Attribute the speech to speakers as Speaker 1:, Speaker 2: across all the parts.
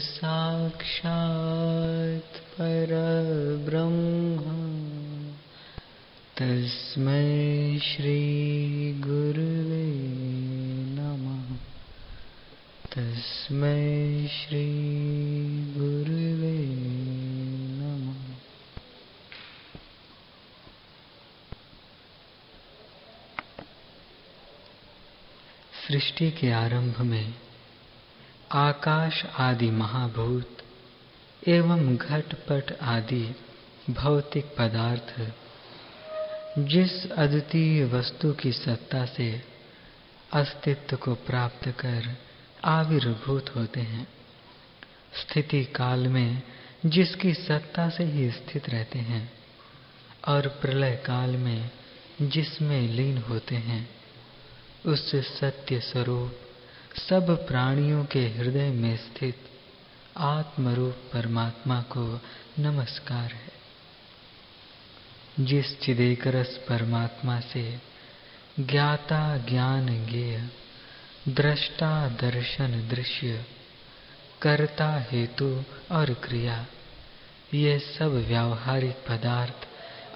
Speaker 1: साक्षात् परब्रह्म। तस्मै श्रीगुरुवे नमः। तस्मै श्रीगुरुवे नमः। सृष्टि के आरंभ में आकाश आदि महाभूत एवं घटपट आदि भौतिक पदार्थ, जिस अद्वितीय वस्तु की सत्ता से अस्तित्व को प्राप्त कर आविर्भूत होते हैं। स्थिति काल में जिसकी सत्ता से ही स्थित रहते हैं और प्रलय काल में जिसमें लीन होते हैं उस सत्य स्वरूप सब प्राणियों के हृदय में स्थित आत्मरूप परमात्मा को नमस्कार है। जिस चिदेकरस परमात्मा से ज्ञाता ज्ञान ज्ञेय दृष्टा दर्शन दृश्य, कर्ता हेतु और क्रिया, ये सब व्यावहारिक पदार्थ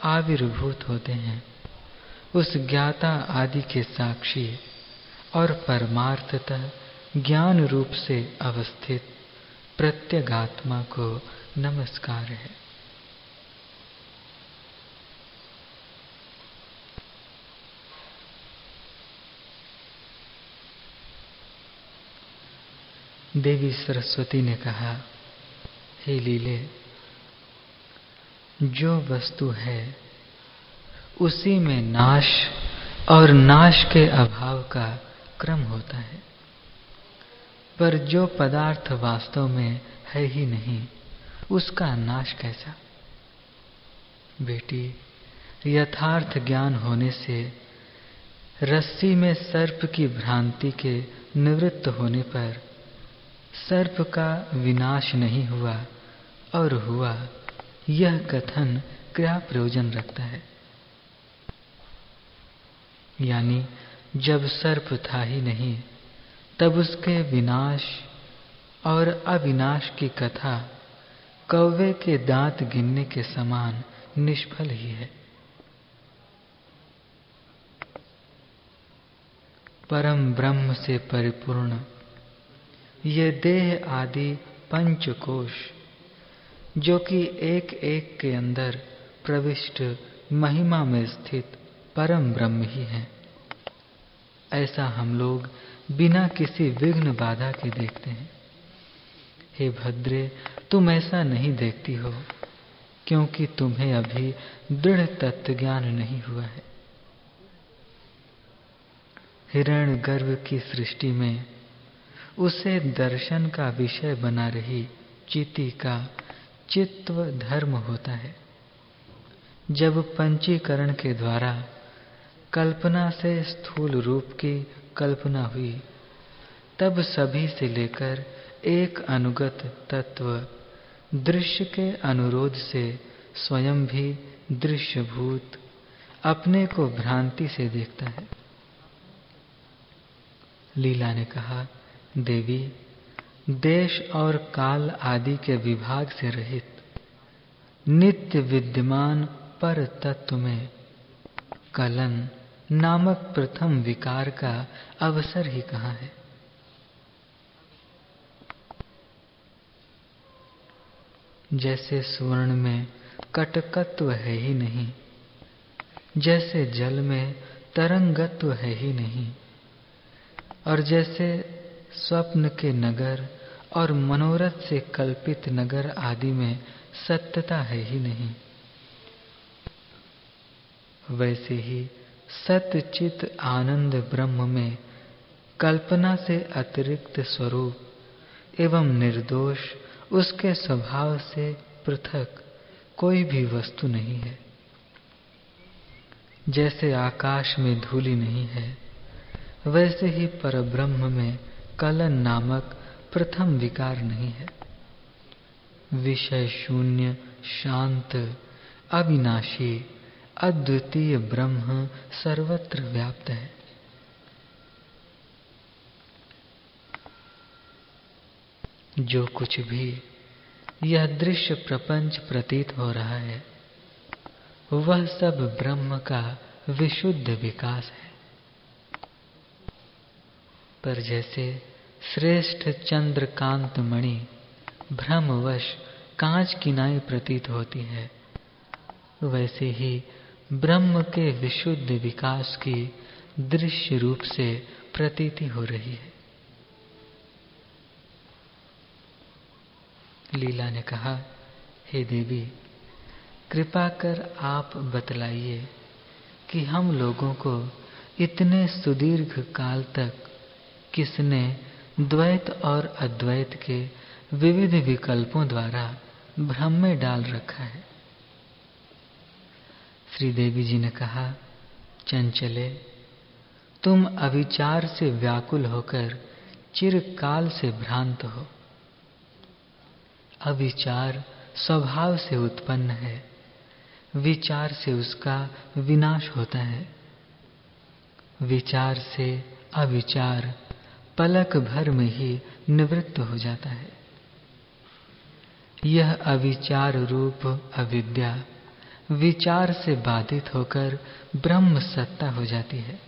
Speaker 1: आविर्भूत होते हैं। उस ज्ञाता आदि के साक्षी और परमार्थतः ज्ञान रूप से अवस्थित प्रत्यगात्मा को नमस्कार है। देवी सरस्वती ने कहा, हे लीले, जो वस्तु है, उसी में नाश और नाश के अभाव का क्रम होता है। पर जो पदार्थ वास्तव में है ही नहीं, उसका नाश कैसा? बेटी, यथार्थ ज्ञान होने से रस्सी में सर्प की भ्रांति के निवृत्त होने पर सर्प का विनाश नहीं हुआ और हुआ, यह कथन क्या प्रयोजन रखता है? यानी जब सर्प था ही नहीं, तब उसके विनाश और अविनाश की कथा कौवे के दांत गिनने के समान निष्फल ही है। परम ब्रह्म से परिपूर्ण ये देह आदि पंचकोश, जो कि एक एक के अंदर प्रविष्ट महिमा में स्थित परम ब्रह्म ही है। ऐसा हम लोग बिना किसी विघ्न बाधा के देखते हैं। हे भद्रे, तुम ऐसा नहीं देखती हो, क्योंकि तुम्हें अभी दृढ़ तत्व ज्ञान नहीं हुआ है। हिरण गर्भ की सृष्टि में उसे दर्शन का विषय बना रही चिति का चित्व धर्म होता है। जब पंचीकरण के द्वारा कल्पना से स्थूल रूप की कल्पना हुई। तब सभी से लेकर एक अनुगत तत्व, दृश्य के अनुरोध से स्वयं भी दृश्यभूत, अपने को भ्रांति से देखता है। लीला ने कहा, देवी, देश और काल आदि के विभाग से रहित, नित्य विद्यमान पर तत्व में कलन नामक प्रथम विकार का अवसर ही कहाँ है? जैसे स्वर्ण में कटकत्व है ही नहीं, जैसे जल में तरंगत्व है ही नहीं, और जैसे स्वप्न के नगर और मनोरथ से कल्पित नगर आदि में सत्यता है ही नहीं, वैसे ही सतचित आनंद ब्रह्म में कल्पना से अतिरिक्त स्वरूप एवं निर्दोष उसके स्वभाव से पृथक कोई भी वस्तु नहीं है। जैसे आकाश में धूलि नहीं है, वैसे ही परब्रह्म में कलन नामक प्रथम विकार नहीं है। विषय शून्य, शांत, अविनाशी अद्वितीय ब्रह्म सर्वत्र व्याप्त है। जो कुछ भी यह दृश्य प्रपंच प्रतीत हो रहा है, वह सब ब्रह्म का विशुद्ध विकास है। पर जैसे श्रेष्ठ चंद्रकांत मणि भ्रमवश कांच की नाई प्रतीत होती है, वैसे ही ब्रह्म के विशुद्ध विकास की दृश्य रूप से प्रतीति हो रही है। लीला ने कहा, हे देवी, कृपा कर आप बतलाइए कि हम लोगों को इतने सुदीर्घ काल तक किसने द्वैत और अद्वैत के विविध विकल्पों द्वारा भ्रम में डाल रखा है। श्री देवी जी ने कहा, चंचले, तुम अविचार से व्याकुल होकर चिरकाल से भ्रांत हो। अविचार स्वभाव से उत्पन्न है, विचार से उसका विनाश होता है। विचार से अविचार पलक भर में ही निवृत्त हो जाता है। यह अविचार रूप अविद्या विचार से बाधित होकर ब्रह्म सत्ता हो जाती है।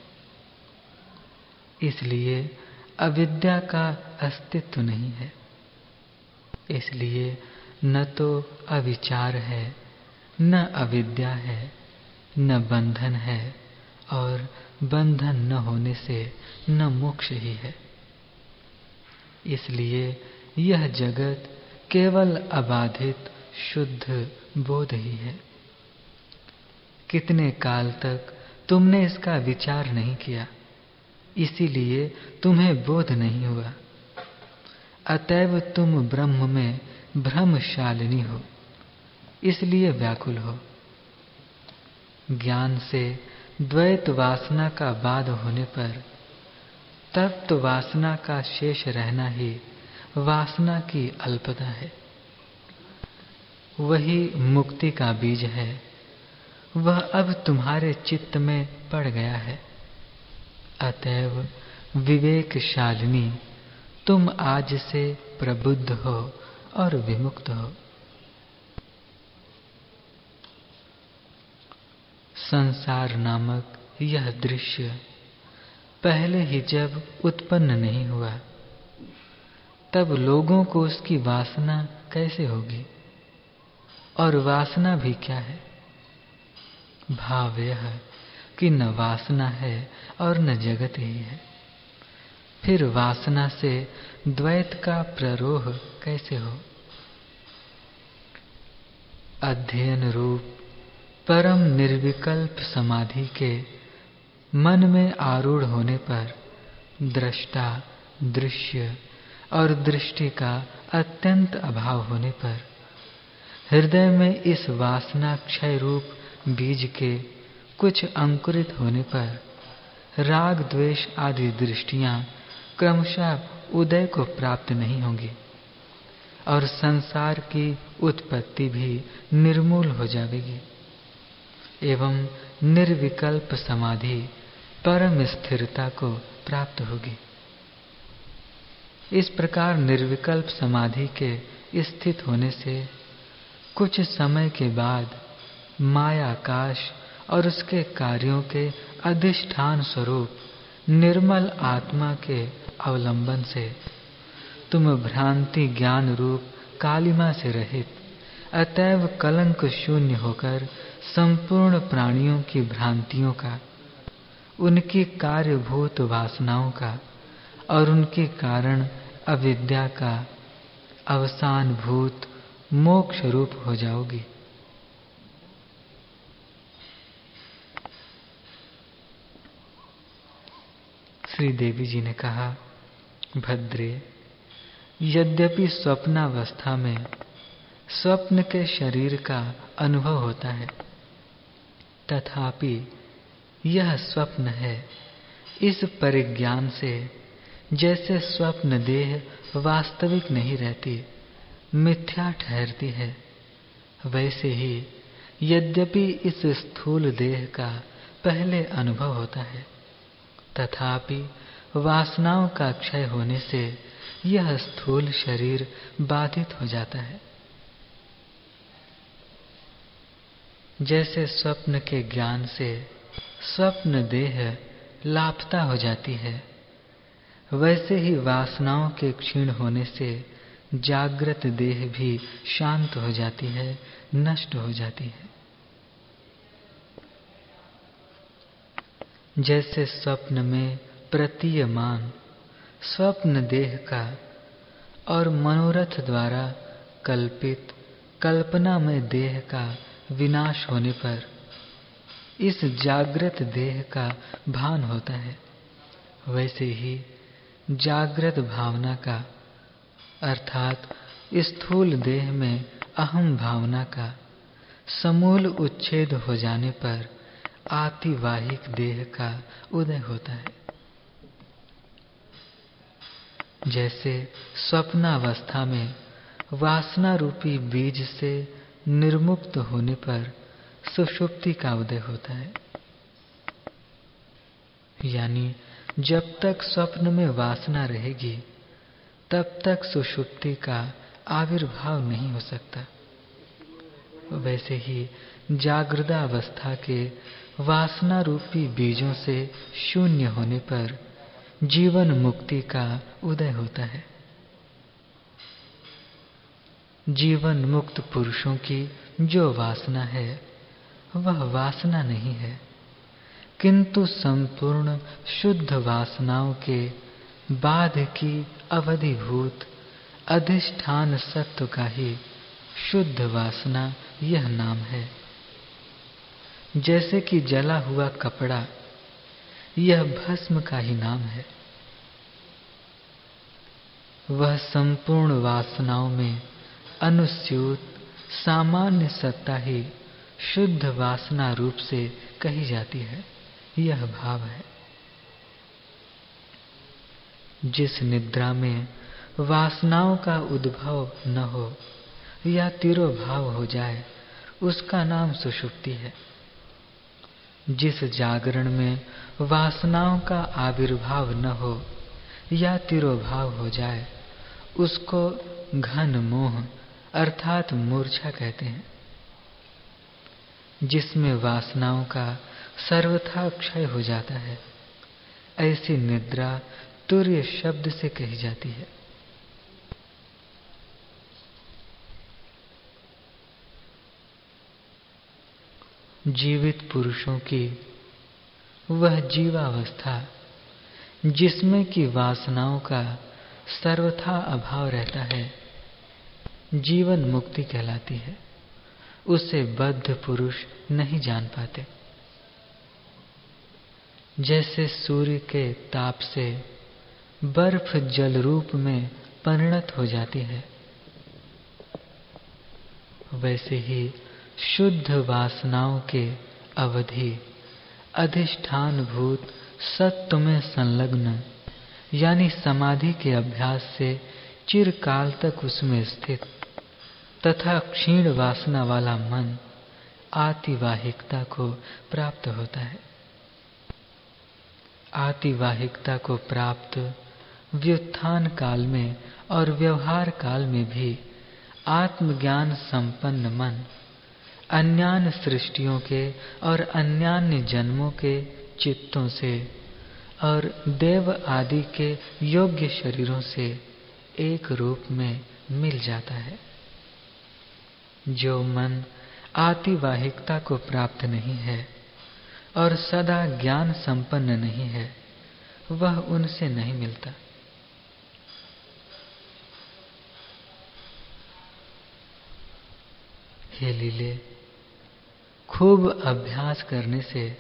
Speaker 1: इसलिए अविद्या का अस्तित्व नहीं है। इसलिए न तो अविचार है, न अविद्या है, न बंधन है और बंधन न होने से न मोक्ष ही है। इसलिए यह जगत केवल अबाधित, शुद्ध, बोध ही है। कितने काल तक तुमने इसका विचार नहीं किया? इसीलिए तुम्हें बोध नहीं हुआ। अतएव तुम ब्रह्म में भ्रमशालिनी हो, इसलिए व्याकुल हो। ज्ञान से द्वैत वासना का बाद होने पर तब तो वासना का शेष रहना ही वासना की अल्पता है। वही मुक्ति का बीज है। वह अब तुम्हारे चित्त में पड़ गया है। अतएव विवेकशालिनी, तुम आज से प्रबुद्ध हो और विमुक्त हो। संसार नामक यह दृश्य पहले ही जब उत्पन्न नहीं हुआ, तब लोगों को उसकी वासना कैसे होगी? और वासना भी क्या है? भाव यह कि न वासना है और न जगत ही है। फिर वासना से द्वैत का प्ररोह कैसे हो? अध्ययन रूप परम निर्विकल्प समाधि के मन में आरूढ़ होने पर दृष्टा, दृश्य और दृष्टि का अत्यंत अभाव होने पर हृदय में इस वासना क्षय रूप बीज के कुछ अंकुरित होने पर राग, द्वेष आदि दृष्टियाँ क्रमशः उदय को प्राप्त नहीं होंगी और संसार की उत्पत्ति भी निर्मूल हो जाएगी। एवं निर्विकल्प समाधि परम स्थिरता को प्राप्त होगी। इस प्रकार निर्विकल्प समाधि के स्थित होने से कुछ समय के बाद मायाकाश और उसके कार्यों के अधिष्ठान स्वरूप निर्मल आत्मा के अवलंबन से। तुम भ्रांति ज्ञान रूप कालिमा से रहित, अतएव कलंक शून्य होकर संपूर्ण प्राणियों की भ्रांतियों का, उनकी कार्यभूत वासनाओं का और उनके कारण अविद्या का अवसान भूत मोक्ष रूप हो जाओगी। श्री देवी जी ने कहा, भद्रे, यद्यपि स्वप्नावस्था में स्वप्न के शरीर का अनुभव होता है, तथापि यह स्वप्न है इस परिज्ञान से जैसे स्वप्न देह वास्तविक नहीं रहती, मिथ्या ठहरती है, वैसे ही यद्यपि इस स्थूल देह का पहले अनुभव होता है। तथापि वासनाओं का क्षय होने से यह स्थूल शरीर बाधित हो जाता है। जैसे स्वप्न के ज्ञान से स्वप्न देह लापता हो जाती है, वैसे ही वासनाओं के क्षीण होने से जागृत देह भी शांत हो जाती है, नष्ट हो जाती है। जैसे स्वप्न में प्रतीयमान, स्वप्न देह का और मनोरथ द्वारा कल्पित, कल्पना में देह का विनाश होने पर इस जागृत देह का भान होता है। वैसे ही जागृत भावना का, अर्थात स्थूल देह में अहम भावना का, समूल उच्छेद हो जाने पर आतिवाहिक देह का उदय होता है। जैसे स्वप्नावस्था में वासना रूपी बीज से निर्मुक्त होने पर सुषुप्ति का उदय होता है। यानी जब तक स्वप्न में वासना रहेगी, तब तक सुषुप्ति का आविर्भाव नहीं हो सकता। वैसे ही जागृदावस्था के वासना रूपी बीजों से शून्य होने पर जीवन मुक्ति का उदय होता है। जीवन मुक्त पुरुषों की जो वासना है, वह वासना नहीं है। किंतु संपूर्ण शुद्ध वासनाओं के बाद की अवधिभूत अधिष्ठान सत्व का ही शुद्ध वासना यह नाम है। जैसे कि जला हुआ कपड़ा, यह भस्म का ही नाम है। वह संपूर्ण वासनाओं में अनुस्यूत, सामान्य सत्ता ही शुद्ध वासना रूप से कही जाती है, यह भाव है। जिस निद्रा में वासनाओं का उद्भव न हो या तिरोभाव हो जाए, उसका नाम सुषुप्ति है। जिस जागरण में वासनाओं का आविर्भाव न हो या तिरोभाव हो जाए, उसको घन मोह अर्थात मूर्छा कहते हैं। जिसमें वासनाओं का सर्वथा क्षय हो जाता है, ऐसी निद्रा तुर्य शब्द से कही जाती है। जीवित पुरुषों की वह जीवावस्था, जिसमें कि वासनाओं का सर्वथा अभाव रहता है, जीवन मुक्ति कहलाती है। उसे बद्ध पुरुष नहीं जान पाते। जैसे सूर्य के ताप से बर्फ़ जल रूप में परिणत हो जाती है, वैसे ही शुद्ध वासनाओं के अवधि। अधिष्ठान भूत सत्व में संलग्न, यानी समाधि के अभ्यास से चिरकाल तक उसमें स्थित, तथा क्षीण वासना वाला मन आतिवाहिकता को प्राप्त होता है। आतिवाहिकता को प्राप्त व्युत्थान काल में और व्यवहार काल में भी आत्मज्ञान संपन्न मन अन्यान्य सृष्टियों के और अन्यान्य जन्मों के चित्तों से और देव आदि के योग्य शरीरों से एक रूप में मिल जाता है। जो मन आतिवाहिकता को प्राप्त नहीं है और सदा ज्ञान संपन्न नहीं है, वह उनसे नहीं मिलता। हे लीले खूब अभ्यास करने से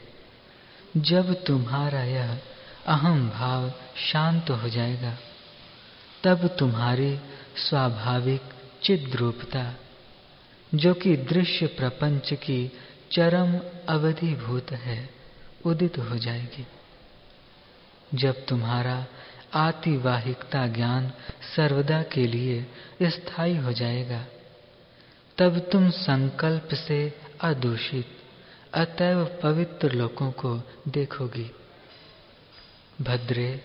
Speaker 1: जब तुम्हारा यह अहम भाव शांत हो जाएगा, तब तुम्हारी स्वाभाविक चिद्रूपता, जो कि दृश्य प्रपंच की चरम अवधिभूत है, उदित हो जाएगी। जब तुम्हारा आतिवाहिकता ज्ञान सर्वदा के लिए स्थायी हो जाएगा, तब तुम संकल्प से अदूषित, अतएव पवित्र लोगों को देखोगी। भद्रे,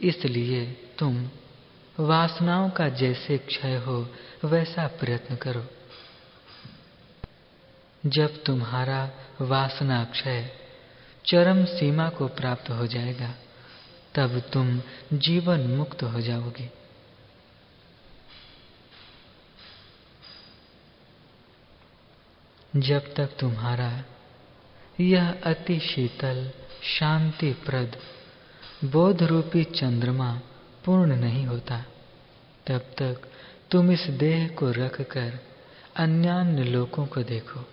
Speaker 1: इसलिए तुम वासनाओं का जैसे क्षय हो, वैसा प्रयत्न करो। जब तुम्हारा वासना क्षय, चरम सीमा को प्राप्त हो जाएगा, तब तुम जीवन मुक्त हो जाओगे। जब तक तुम्हारा यह अति शीतल, शांतिप्रद बोध रूपी चंद्रमा पूर्ण नहीं होता, तब तक तुम इस देह को रखकर अन्यान्य लोगों को देखो।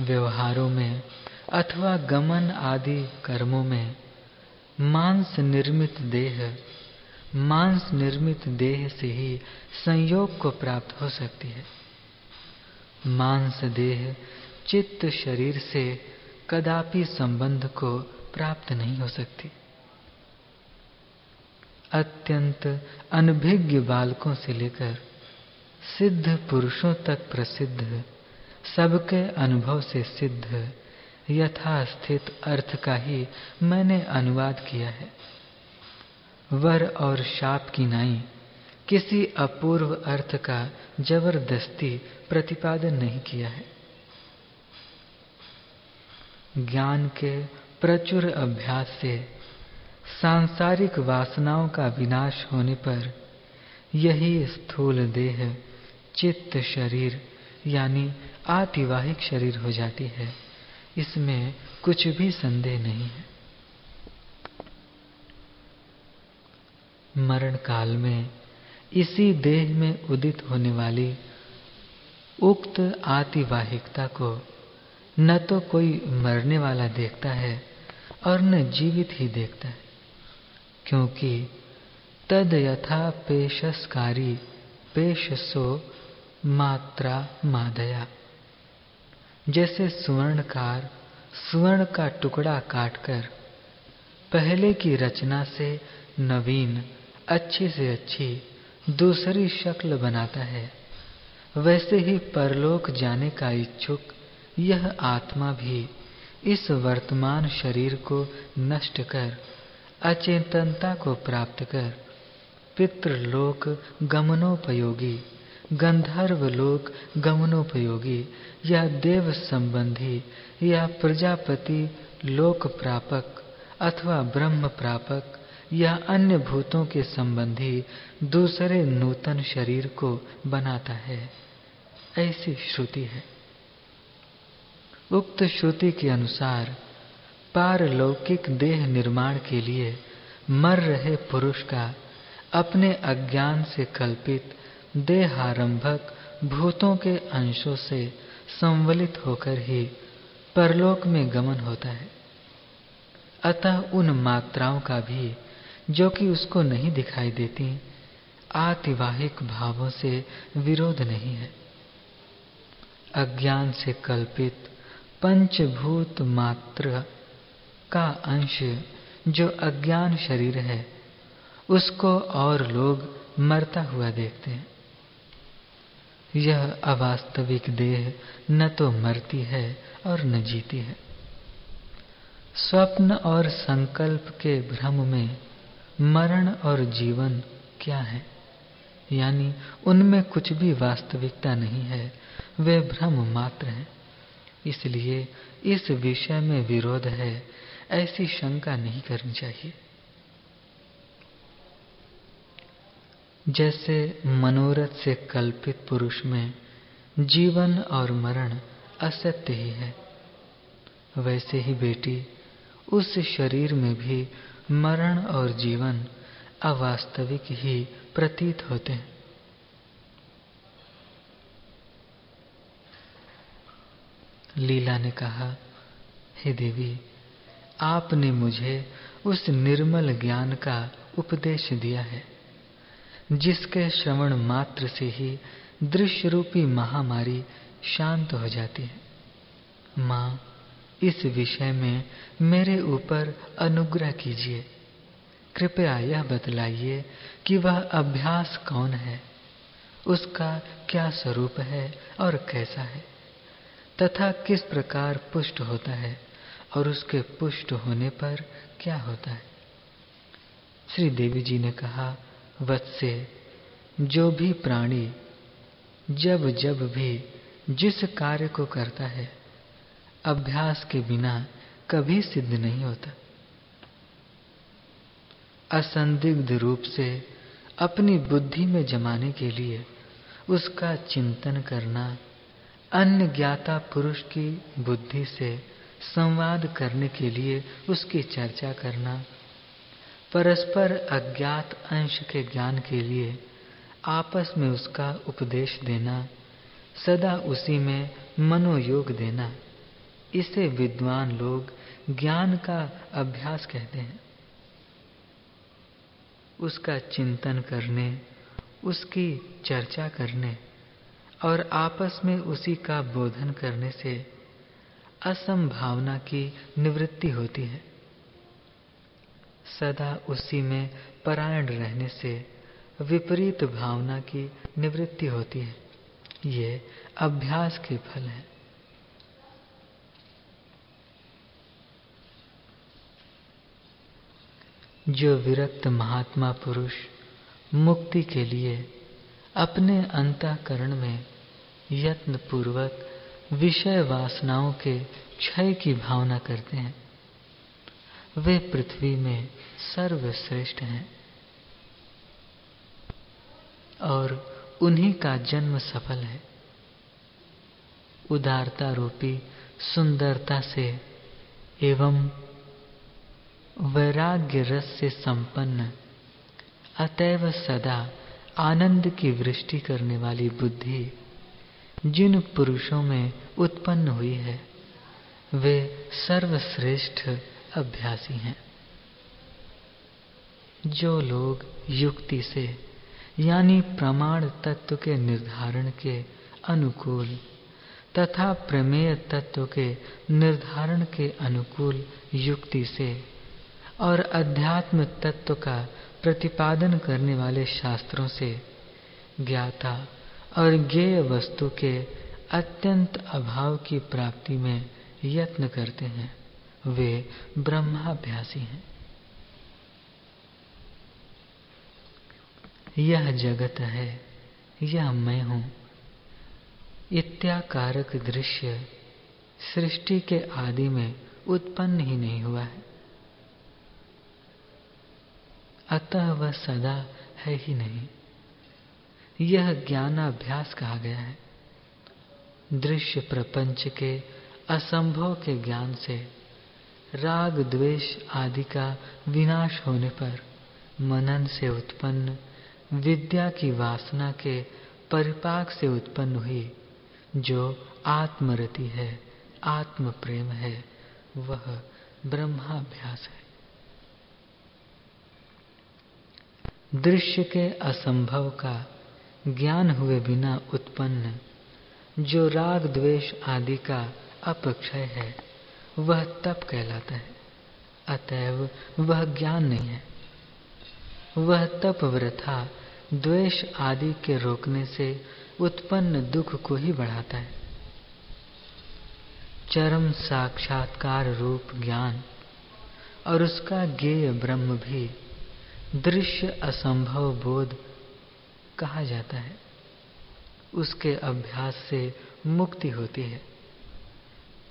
Speaker 1: व्यवहारों में अथवा गमन आदि कर्मों में मांस निर्मित देह, मांस निर्मित देह से ही संयोग को प्राप्त हो सकती है। मांस देह, चित्त शरीर से कदापि संबंध को प्राप्त नहीं हो सकती। अत्यंत अनभिज्ञ बालकों से लेकर सिद्ध पुरुषों तक प्रसिद्ध, सबके अनुभव से सिद्ध, यथास्थित अर्थ का ही मैंने अनुवाद किया है। वर और शाप की नाई किसी अपूर्व अर्थ का ज़बरदस्ती प्रतिपादन नहीं किया है। ज्ञान के प्रचुर अभ्यास से सांसारिक वासनाओं का विनाश होने पर यही स्थूल देह चित्त शरीर यानी आतिवाहिक शरीर हो जाती है। इसमें कुछ भी संदेह नहीं है। मरण काल में इसी देह में उदित होने वाली उक्त आतिवाहिकता को न तो कोई मरने वाला देखता है और न जीवित ही देखता है, क्योंकि तद यथा पेशस्कारी पेशसो मात्रा मादया। जैसे सुवर्णकार स्वर्ण का टुकड़ा काटकर पहले की रचना से नवीन, अच्छी से अच्छी दूसरी शक्ल बनाता है। वैसे ही परलोक जाने का इच्छुक, यह आत्मा भी इस वर्तमान शरीर को नष्ट कर, अचेतनता को प्राप्त कर। पितृलोक गमनोपयोगी, गंधर्व लोक गमनोपयोगी, या देव संबंधी या प्रजापति लोक प्रापक अथवा ब्रह्म प्रापक या अन्य भूतों के संबंधी दूसरे नूतन शरीर को बनाता है, ऐसी श्रुति है। उक्त श्रुति के अनुसार पारलौकिक देह निर्माण के लिए मर रहे पुरुष का अपने अज्ञान से कल्पित देहारंभक भूतों के अंशों से संवलित होकर ही परलोक में गमन होता है। अतः उन मात्राओं का भी जो कि उसको नहीं दिखाई देती, आतिवाहिक भावों से विरोध नहीं है। अज्ञान से कल्पित पंचभूत मात्र का अंश जो अज्ञान शरीर है, उसको और लोग मरता हुआ देखते हैं। यह अवास्तविक देह न तो मरती है और न जीती है। स्वप्न और संकल्प के भ्रम में मरण और जीवन क्या है? यानी उनमें कुछ भी वास्तविकता नहीं है, वे भ्रम मात्र हैं। इसलिए इस विषय में विरोध है, ऐसी शंका नहीं करनी चाहिए। जैसे मनोरथ से कल्पित पुरुष में जीवन और मरण असत्य ही है, वैसे ही बेटी उस शरीर में भी मरण और जीवन अवास्तविक ही प्रतीत होते हैं। लीला ने कहा, हे देवी, आपने मुझे उस निर्मल ज्ञान का उपदेश दिया है, जिसके श्रवण मात्र से ही दृश्य रूपी महामारी शांत हो जाती है। माँ इस विषय में मेरे ऊपर अनुग्रह कीजिए। कृपया यह बतलाइए कि वह अभ्यास कौन है, उसका क्या स्वरूप है और कैसा है, तथा किस प्रकार पुष्ट होता है और उसके पुष्ट होने पर क्या होता है। श्री देवी जी ने कहा, वत्से जो भी प्राणी जब जब भी जिस कार्य को करता है अभ्यास के बिना कभी सिद्ध नहीं होता। असंदिग्ध रूप से अपनी बुद्धि में जमाने के लिए उसका चिंतन करना, अन्य ज्ञाता पुरुष की बुद्धि से संवाद करने के लिए उसकी चर्चा करना, परस्पर अज्ञात अंश के ज्ञान के लिए आपस में उसका उपदेश देना, सदा उसी में मनोयोग देना। इसे विद्वान लोग ज्ञान का अभ्यास कहते हैं। उसका चिंतन करने, उसकी चर्चा करने और आपस में उसी का बोधन करने से असंभावना की निवृत्ति होती है। सदा उसी में परायण रहने से विपरीत भावना की निवृत्ति होती है। ये अभ्यास के फल है। जो विरक्त महात्मा पुरुष मुक्ति के लिए अपने अंतकरण में यत्न पूर्वक विषय वासनाओं के क्षय की भावना करते हैं। वे पृथ्वी में सर्वश्रेष्ठ हैं और उन्हीं का जन्म सफल है। उदारता रूपी सुंदरता से एवं वैराग्य रस से संपन्न, अतएव सदा आनंद की वृष्टि करने वाली बुद्धि जिन पुरुषों में उत्पन्न हुई है, वे सर्वश्रेष्ठ अभ्यासी हैं। जो लोग युक्ति से, यानी प्रमाण तत्व के निर्धारण के अनुकूल तथा प्रमेय तत्व के निर्धारण के अनुकूल युक्ति से और अध्यात्म तत्व का प्रतिपादन करने वाले शास्त्रों से ज्ञाता और ज्ञेय वस्तु के अत्यंत अभाव की प्राप्ति में यत्न करते हैं। वे ब्रह्माभ्यासी हैं। यह जगत है, यह मैं हूँ। इत्याकारक दृश्य सृष्टि के आदि में उत्पन्न ही नहीं हुआ है। अतः वह सदा है ही नहीं। यह ज्ञानाभ्यास कहा गया है। दृश्य प्रपंच के असंभव के ज्ञान से राग, द्वेष आदि का विनाश होने पर मनन से उत्पन्न, विद्या की वासना के परिपाक से उत्पन्न हुई जो आत्मरति है आत्म प्रेम है, वह ब्रह्माभ्यास है। दृश्य के असंभव का ज्ञान हुए बिना उत्पन्न, जो राग द्वेष आदि का अपक्षय है, वह तप कहलाता है। अतएव वह ज्ञान नहीं है। वह तप व्रथा द्वेष आदि के रोकने से उत्पन्न दुख को ही बढ़ाता है। चरम साक्षात्कार रूप ज्ञान और उसका ज्ञेय ब्रह्म भी दृश्य असंभव बोध कहा जाता है। उसके अभ्यास से मुक्ति होती है।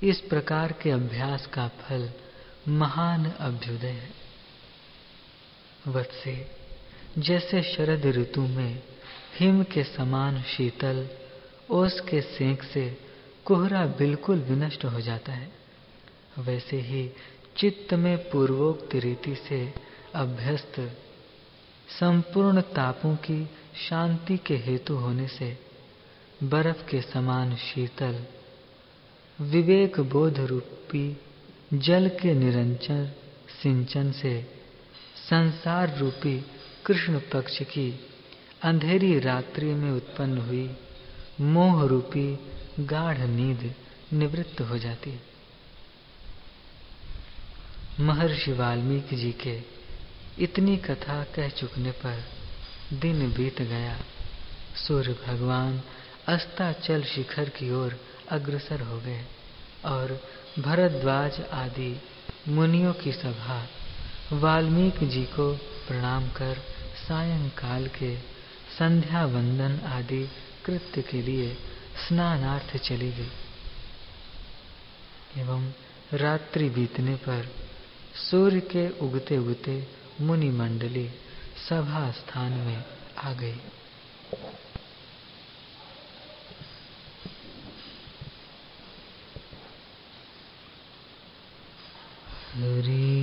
Speaker 1: इस प्रकार के अभ्यास का फल महान अभ्युदय है। वत्से, जैसे शरद ऋतु में हिम के समान शीतल, ओस के सेंक से कोहरा बिल्कुल विनष्ट हो जाता है, वैसे ही चित्त में पूर्वोक्त रीति से अभ्यस्त संपूर्ण तापों की शांति के हेतु होने से बर्फ़ के समान शीतल विवेक बोध रूपी जल के निरंतर सिंचन से संसार रूपी कृष्ण पक्ष की अंधेरी रात्रि में उत्पन्न हुई मोह रूपी गाढ़ नींद निवृत्त हो जाती। महर्षि वाल्मीकि जी के इतनी कथा कह चुकने पर दिन बीत गया। सूर्य भगवान अस्ताचल शिखर की ओर अग्रसर हो गए और भरद्वाज आदि मुनियों की सभा, वाल्मीकि जी को प्रणाम कर सायंकाल के संध्या वंदन आदि कृत्य के लिए स्नानार्थ चली गई। एवं रात्रि बीतने पर सूर्य के उगते उगते मुनि मंडली सभा स्थान में आ गई। हरि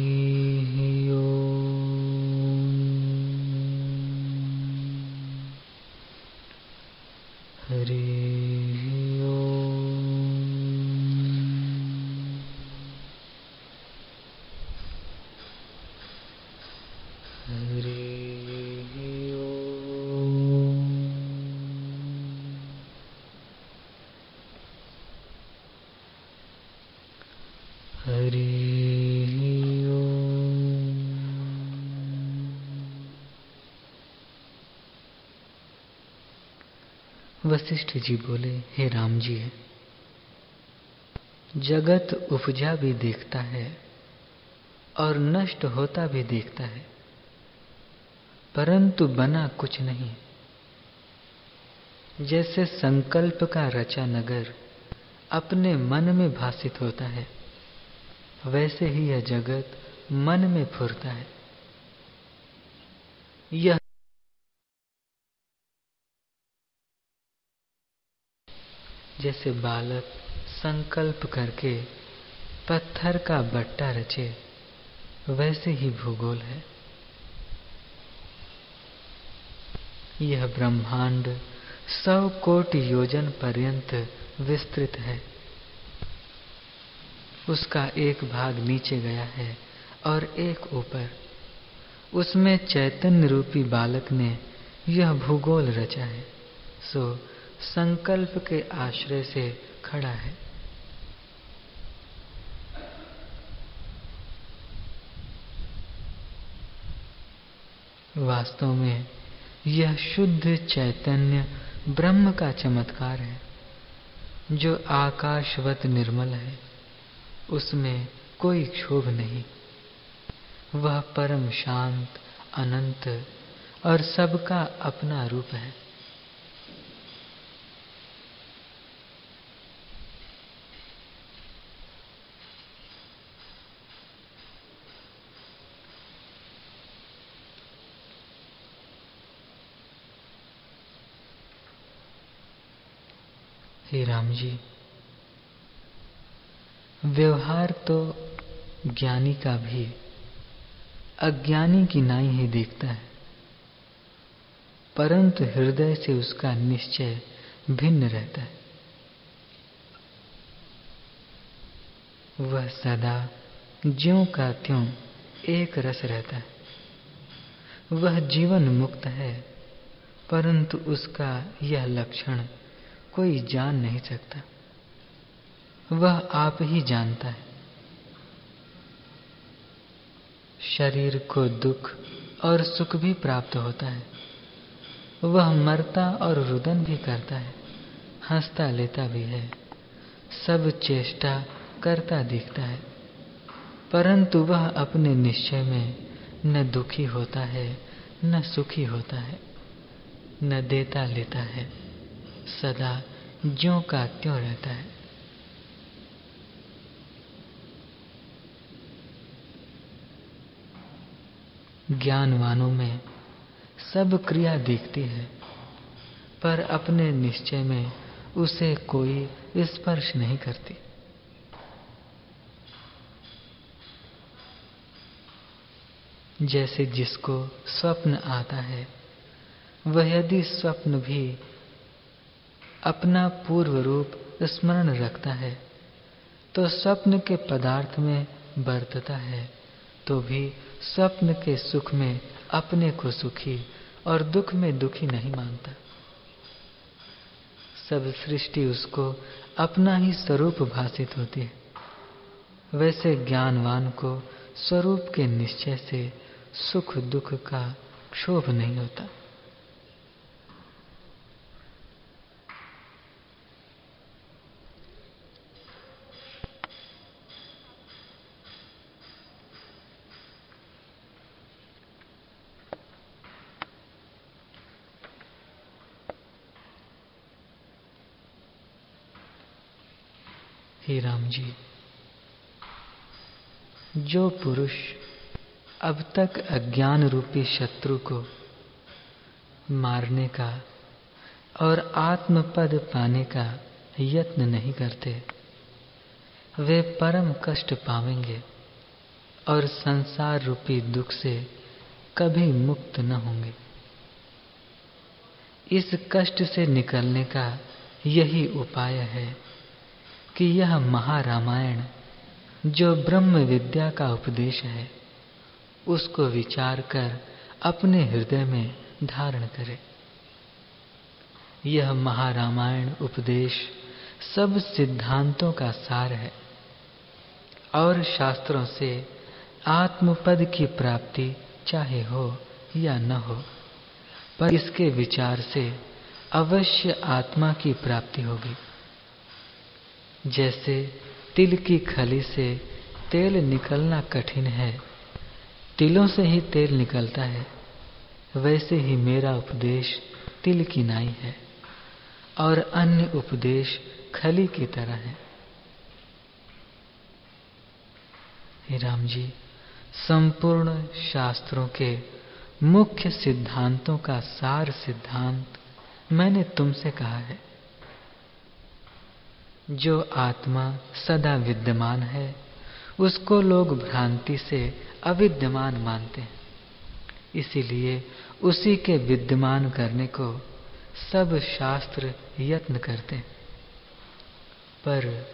Speaker 1: वशिष्ठ जी बोले, हे राम जी, जगत उपजा भी देखता है और नष्ट होता भी देखता है, परंतु बना कुछ नहीं। जैसे संकल्प का रचा नगर अपने मन में भाषित होता है वैसे ही यह जगत मन में फुरता है। यह जैसे बालक संकल्प करके पत्थर का बट्टा रचे, वैसे ही भूगोल है। यह ब्रह्मांड सौ कोटि योजन पर्यंत विस्तृत है। उसका एक भाग नीचे गया है और एक ऊपर। उसमें चैतन्य रूपी बालक ने यह भूगोल रचा है, सो संकल्प के आश्रय से खड़ा है। वास्तव में यह शुद्ध चैतन्य ब्रह्म का चमत्कार है, जो आकाशवत निर्मल है। उसमें कोई क्षोभ नहीं। वह परम शांत, अनंत और सबका अपना रूप है। हे राम जी व्यवहार तो ज्ञानी का भी अज्ञानी की नाई ही देखता है। परंतु हृदय से उसका निश्चय भिन्न रहता है। वह सदा ज्यों का त्यों एक रस रहता है। वह जीवन मुक्त है, परंतु उसका यह लक्षण कोई जान नहीं सकता। वह आप ही जानता है। शरीर को दुख और सुख भी प्राप्त होता है। वह मरता और रुदन भी करता है, हंसता लेता भी है, सब चेष्टा करता दिखता है। परंतु वह अपने निश्चय में न दुखी होता है, न सुखी होता है, न देता लेता है, सदा ज्यो का त्यों रहता है। ज्ञानवानों में सब क्रिया दिखती है, पर अपने निश्चय में उसे कोई स्पर्श नहीं करती। जैसे जिसको स्वप्न आता है, वह यदि स्वप्न भी अपना पूर्व रूप स्मरण रखता है तो स्वप्न के पदार्थ में बरतता है तो भी स्वप्न के सुख में अपने को सुखी और दुख में दुखी नहीं मानता। सब सृष्टि उसको अपना ही स्वरूप भाषित होती है। वैसे ज्ञानवान को स्वरूप के निश्चय से सुख दुख का क्षोभ नहीं होता हे राम जी जो पुरुष अब तक अज्ञान रूपी शत्रु को मारने का और आत्मपद पाने का यत्न नहीं करते, वे परम कष्ट पावेंगे और संसार रूपी दुख से कभी मुक्त न होंगे। इस कष्ट से निकलने का यही उपाय है कि यह महारामायण जो ब्रह्म विद्या का उपदेश है, उसको विचार कर अपने हृदय में धारण करे। यह महारामायण उपदेश सब सिद्धांतों का सार है और शास्त्रों से आत्मपद की प्राप्ति चाहे हो या न हो, पर इसके विचार से अवश्य आत्मा की प्राप्ति होगी। जैसे तिल की खली से तेल निकलना कठिन है। तिलों से ही तेल निकलता है। वैसे ही मेरा उपदेश तिल की नाई है और अन्य उपदेश खली की तरह है। राम जी, संपूर्ण शास्त्रों के मुख्य सिद्धांतों का सार सिद्धांत मैंने तुमसे कहा है। जो आत्मा सदा विद्यमान है, उसको लोग भ्रांति से अविद्यमान मानते हैं। इसीलिए उसी के विद्यमान करने को सब शास्त्र यत्न करते हैं। पर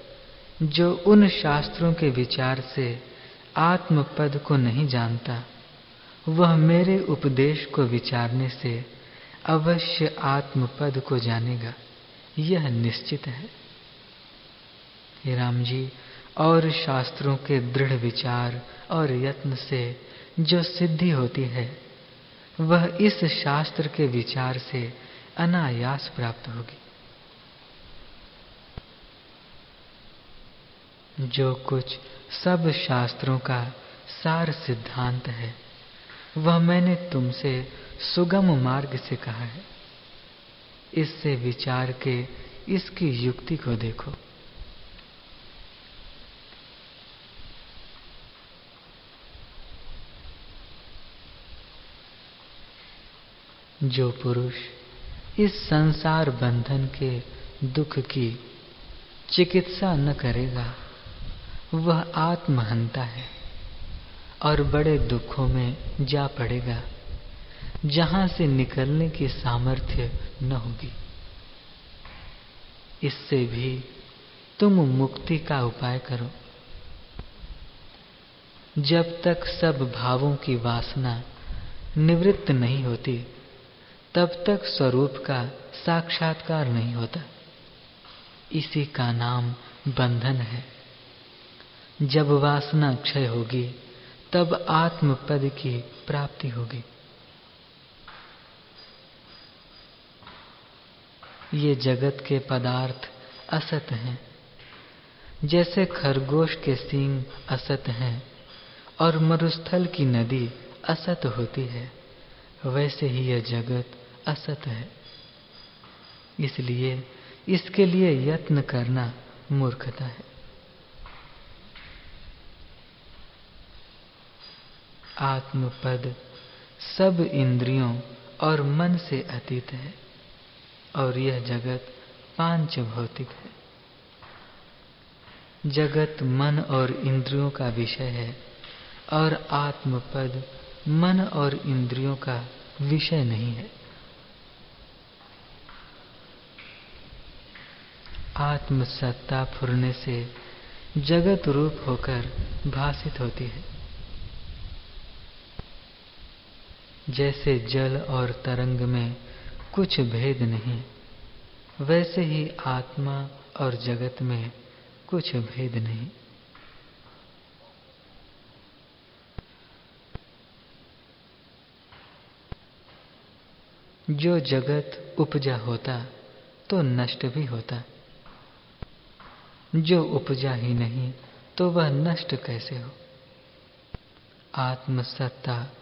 Speaker 1: जो उन शास्त्रों के विचार से आत्मपद को नहीं जानता, वह मेरे उपदेश को विचारने से अवश्य आत्मपद को जानेगा। यह निश्चित है। राम जी, और शास्त्रों के दृढ़ विचार और यत्न से जो सिद्धि होती है, वह इस शास्त्र के विचार से अनायास प्राप्त होगी। जो कुछ सब शास्त्रों का सार सिद्धांत है, वह मैंने तुमसे सुगम मार्ग से कहा है। इससे विचार के इसकी युक्ति को देखो। जो पुरुष इस संसार बंधन के दुख की चिकित्सा न करेगा, वह आत्महंता है और बड़े दुखों में जा पड़ेगा, जहाँ से निकलने की सामर्थ्य न होगी। इससे भी तुम मुक्ति का उपाय करो। जब तक सब भावों की वासना निवृत्त नहीं होती तब तक स्वरूप का साक्षात्कार नहीं होता। इसी का नाम बंधन है। जब वासना क्षय होगी, तब आत्मपद की प्राप्ति होगी। ये जगत के पदार्थ असत हैं। जैसे खरगोश के सींग असत हैं और मरुस्थल की नदी असत होती है, वैसे ही यह जगत असत है। इसलिए इसके लिए यत्न करना मूर्खता है। आत्मपद सब इंद्रियों और मन से अतीत है और यह जगत पाँच भौतिक है। जगत मन और इंद्रियों का विषय है और आत्मपद मन और इंद्रियों का विषय नहीं है। आत्मसत्ता फुरने से जगत रूप होकर भाषित होती है। जैसे जल और तरंग में कुछ भेद नहीं, वैसे ही आत्मा और जगत में कुछ भेद नहीं। जो जगत उपजा होता तो नष्ट भी होता। जो उपजा ही नहीं तो वह नष्ट कैसे हो? आत्मसत्ता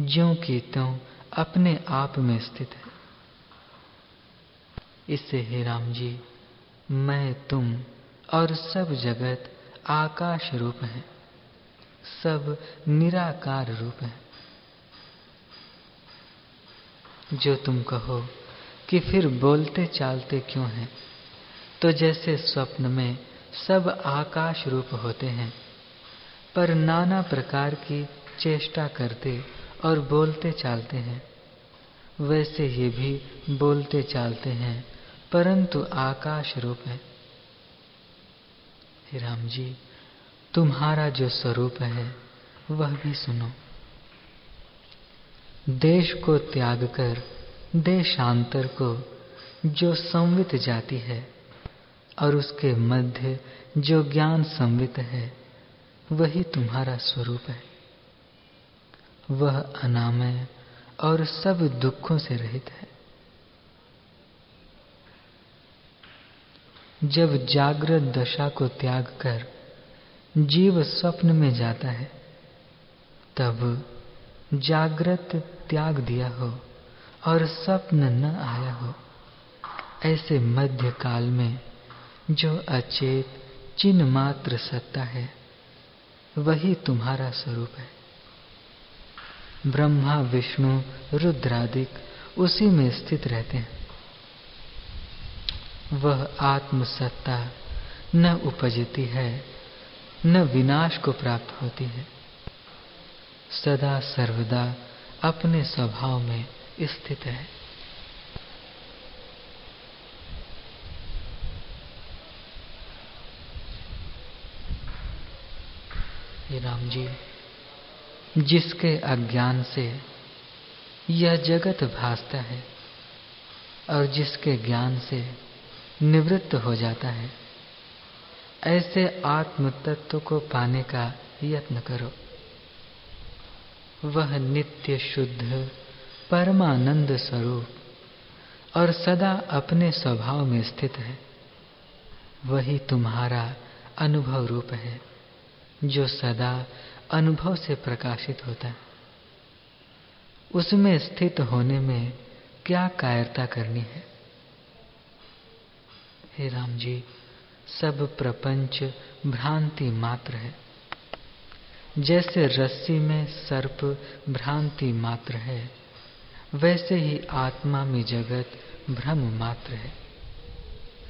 Speaker 1: ज्यो की त्यों अपने आप में स्थित है। इससे हे राम जी, मैं, तुम और सब जगत आकाश रूप है, सब निराकार रूप है। जो तुम कहो कि फिर बोलते चालते क्यों हैं? तो जैसे स्वप्न में सब आकाश रूप होते हैं, पर नाना प्रकार की चेष्टा करते और बोलते चालते हैं। वैसे ये भी बोलते चालते हैं, परंतु आकाश रूप है राम जी, तुम्हारा जो स्वरूप है, वह भी सुनो। देश को त्याग कर, देशांतर को जो संवित जाती है और उसके मध्य जो ज्ञान संवित है, वही तुम्हारा स्वरूप है। वह अनामय और सब दुखों से रहित है। जब जागृत दशा को त्याग कर जीव स्वप्न में जाता है, तब जागृत त्याग दिया हो और स्वप्न न आया हो, ऐसे मध्य काल में जो अचेत चिन्ह मात्र सत्ता है, वही तुम्हारा स्वरूप है। ब्रह्मा, विष्णु, रुद्रादिक उसी में स्थित रहते हैं। वह आत्मसत्ता न उपजती है, न विनाश को प्राप्त होती है। सदा सर्वदा अपने स्वभाव में स्थित है राम जी, जिसके अज्ञान से यह जगत भासता है और जिसके ज्ञान से निवृत्त हो जाता है, ऐसे आत्म तत्व को पाने का यत्न करो। वह नित्य शुद्ध, परमानंद स्वरूप और सदा अपने स्वभाव में स्थित है। वही तुम्हारा अनुभव रूप है। जो सदा अनुभव से प्रकाशित होता है। उसमें स्थित होने में क्या कायरता करनी है? हे राम जी, सब प्रपंच भ्रांति मात्र है। जैसे रस्सी में सर्प भ्रांति मात्र है, वैसे ही आत्मा में जगत भ्रम मात्र है।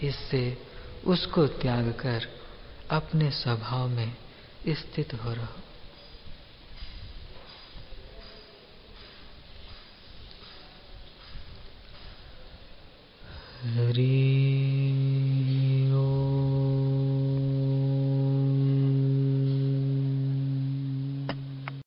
Speaker 1: इससे उसको त्याग कर अपने स्वभाव में स्थित हो रहो। हरी